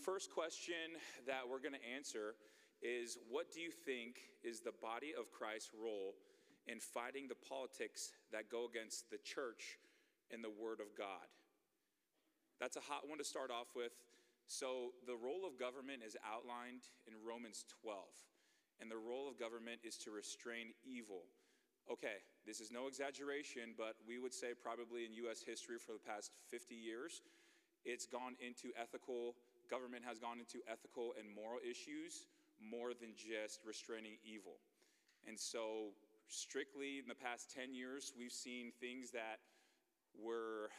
first question that we're going to answer is What do you think is the body of Christ's role in fighting the politics that go against the church and the Word of God? That's a hot one to start off with. So, the role of government is outlined in Romans 12, and the role of government is to restrain evil. Okay, this is no exaggeration, but we would say probably in US history for the past 50 years, it's gone into ethical, government has gone into ethical and moral issues more than just restraining evil. And so, strictly in the past 10 years, we've seen things that were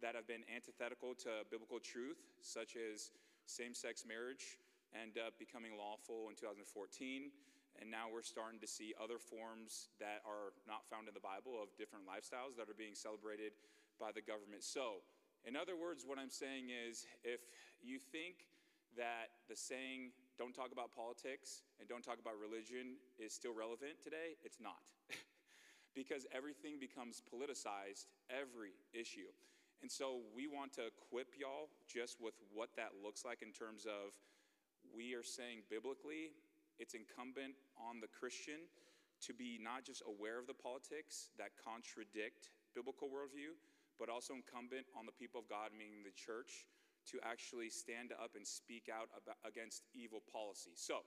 that have been antithetical to biblical truth, such as same sex marriage, end up becoming lawful in 2014. And now we're starting to see other forms that are not found in the Bible of different lifestyles that are being celebrated by the government. So, in other words, what I'm saying is if you think that the saying, don't talk about politics and don't talk about religion is still relevant today, it's not. because everything becomes politicized, every issue. And so we want to equip y'all just with what that looks like in terms of we are saying biblically, it's incumbent on the Christian to be not just aware of the politics that contradict biblical worldview, but also incumbent on the people of God, meaning the church, to actually stand up and speak out about, against evil policy. So,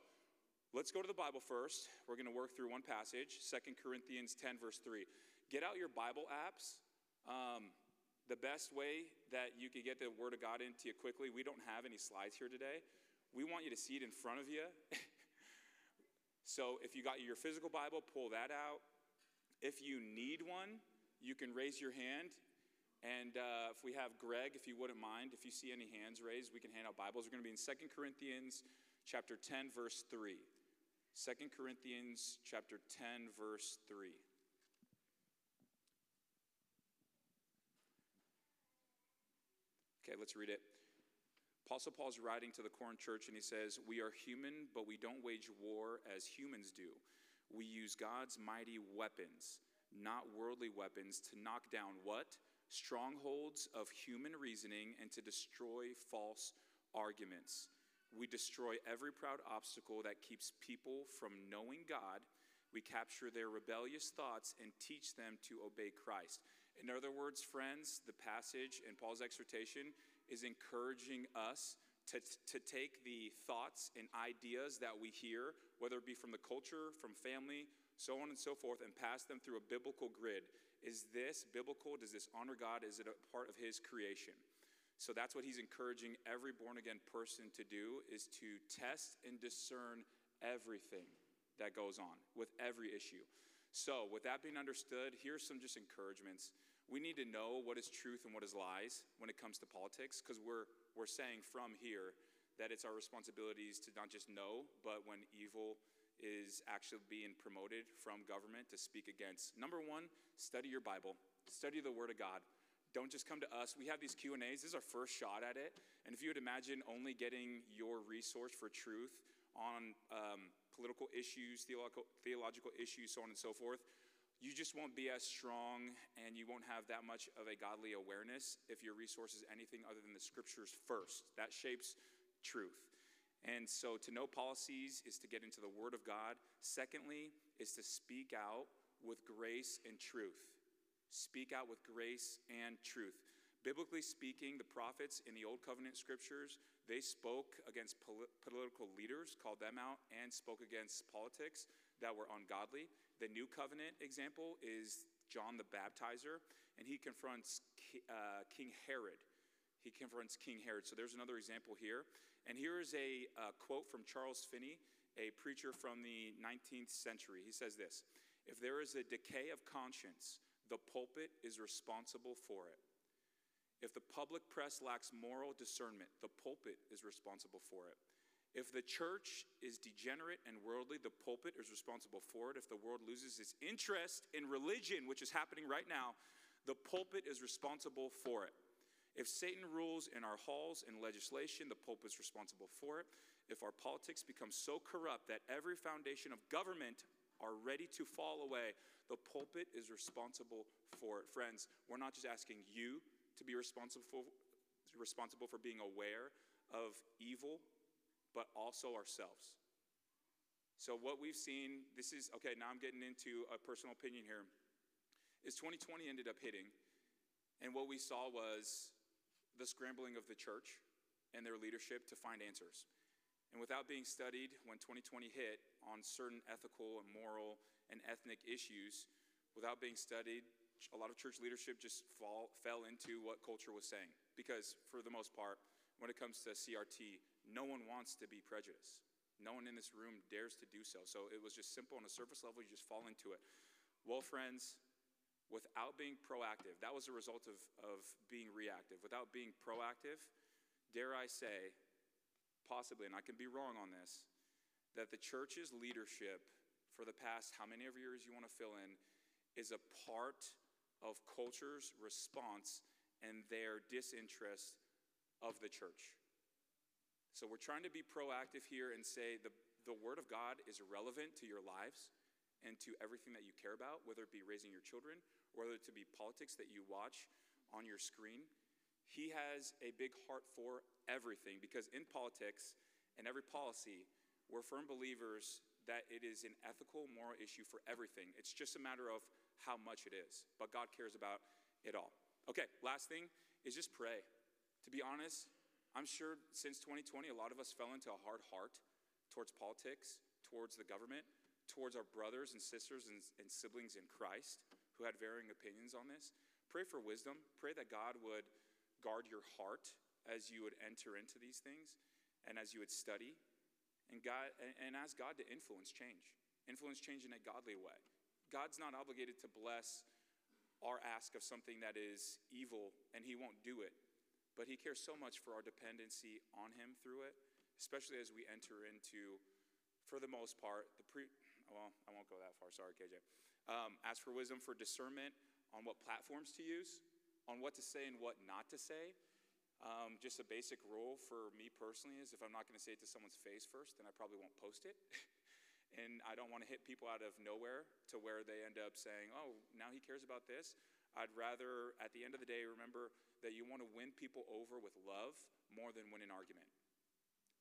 Let's go to the Bible first. We're going to work through one passage, Second Corinthians 10, verse 3. Get out your Bible apps. Um, the best way that you can get the Word of God into you quickly, we don't have any slides here today. We want you to see it in front of you. so if you got your physical Bible, pull that out. If you need one, you can raise your hand. Uh, if we have Greg, if you wouldn't mind, if you see any hands raised, we can hand out Bibles. We're going to be in Second Corinthians chapter 10, verse 3. 2 Corinthians chapter 10 verse 3. Okay, let's read it. Apostle Paul's writing to the Corinth church and he says, We are human, but we don't wage war as humans do. We use God's mighty weapons, not worldly weapons, to knock down what? Strongholds of human reasoning and to destroy false arguments. We destroy every proud obstacle that keeps people from knowing God. We capture their rebellious thoughts and teach them to obey Christ. In other words, friends, the passage and Paul's exhortation is encouraging us to, to take the thoughts and ideas that we hear, whether it be from the culture, from family, so on and so forth, and pass them through a biblical grid. Is this biblical? Does this honor God? Is it a part of His creation? So that's what he's encouraging every born again person to do is to test and discern everything that goes on with every issue. So, with that being understood, here's some just encouragements. We need to know what is truth and what is lies when it comes to politics because we're we're saying from here that it's our responsibilities to not just know, but when evil is actually being promoted from government to speak against. Number 1, study your Bible. Study the word of God don't just come to us. We have these Q&As. This is our first shot at it. And if you would imagine only getting your resource for truth on um, political issues, theological, theological issues, so on and so forth, you just won't be as strong and you won't have that much of a godly awareness if your resource is anything other than the scriptures first. That shapes truth. And so to know policies is to get into the Word of God. Secondly, is to speak out with grace and truth. Speak out with grace and truth. Biblically speaking, the prophets in the Old Covenant scriptures, they spoke against pol- political leaders, called them out, and spoke against politics that were ungodly. The New Covenant example is John the Baptizer, and he confronts uh, King Herod. He confronts King Herod. So there's another example here. And here is a uh, quote from Charles Finney, a preacher from the 19th century. He says this If there is a decay of conscience, the pulpit is responsible for it. If the public press lacks moral discernment, the pulpit is responsible for it. If the church is degenerate and worldly, the pulpit is responsible for it. If the world loses its interest in religion, which is happening right now, the pulpit is responsible for it. If Satan rules in our halls and legislation, the pulpit is responsible for it. If our politics become so corrupt that every foundation of government are ready to fall away, the pulpit is responsible for it. Friends, we're not just asking you to be responsible for, responsible for being aware of evil, but also ourselves. So, what we've seen, this is okay, now I'm getting into a personal opinion here, is 2020 ended up hitting, and what we saw was the scrambling of the church and their leadership to find answers. And without being studied when 2020 hit on certain ethical and moral and ethnic issues, without being studied, a lot of church leadership just fall, fell into what culture was saying. Because for the most part, when it comes to CRT, no one wants to be prejudiced. No one in this room dares to do so. So it was just simple on a surface level, you just fall into it. Well, friends, without being proactive, that was a result of, of being reactive. Without being proactive, dare I say, possibly, and I can be wrong on this, that the church's leadership for the past how many of years you want to fill in is a part of culture's response and their disinterest of the church. So we're trying to be proactive here and say the, the Word of God is relevant to your lives and to everything that you care about, whether it be raising your children, whether it be politics that you watch on your screen. He has a big heart for everything because in politics and every policy, we're firm believers that it is an ethical, moral issue for everything. It's just a matter of how much it is. But God cares about it all. Okay, last thing is just pray. To be honest, I'm sure since 2020, a lot of us fell into a hard heart towards politics, towards the government, towards our brothers and sisters and, and siblings in Christ who had varying opinions on this. Pray for wisdom. Pray that God would guard your heart as you would enter into these things and as you would study and God and, and ask God to influence change. Influence change in a godly way. God's not obligated to bless our ask of something that is evil and he won't do it. But he cares so much for our dependency on him through it, especially as we enter into, for the most part, the pre. Well, I won't go that far. Sorry, KJ. Um, ask for wisdom for discernment on what platforms to use on what to say and what not to say. Um, just a basic rule for me personally is if I'm not going to say it to someone's face first, then I probably won't post it. and I don't want to hit people out of nowhere to where they end up saying, oh, now he cares about this. I'd rather, at the end of the day, remember that you want to win people over with love more than win an argument.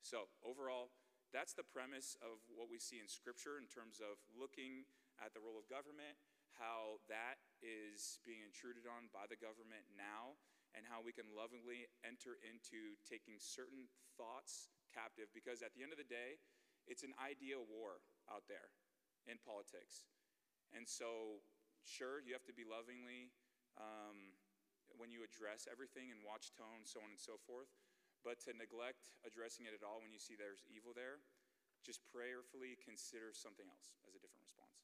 So, overall, that's the premise of what we see in Scripture in terms of looking at the role of government how that is being intruded on by the government now, and how we can lovingly enter into taking certain thoughts captive. Because at the end of the day, it's an idea war out there in politics. And so, sure, you have to be lovingly um, when you address everything and watch tone, so on and so forth. But to neglect addressing it at all when you see there's evil there, just prayerfully consider something else as a different response.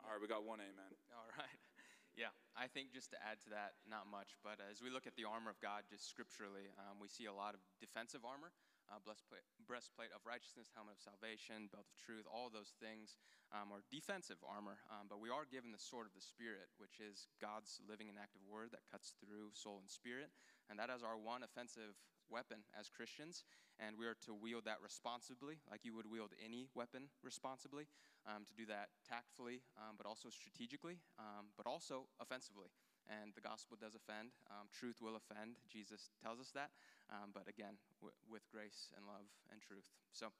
All right, we got one amen. All right. Yeah, I think just to add to that, not much, but as we look at the armor of God just scripturally, um, we see a lot of defensive armor, uh, breastplate, of righteousness, helmet of salvation, belt of truth, all those things um, are defensive armor. Um, but we are given the sword of the Spirit, which is God's living and active word that cuts through soul and spirit. And that is our one offensive weapon as Christians, and we are to wield that responsibly, like you would wield any weapon responsibly, um, to do that tactfully, um, but also strategically, um, but also offensively. And the gospel does offend. Um, truth will offend. Jesus tells us that. Um, but again, w- with grace and love and truth. So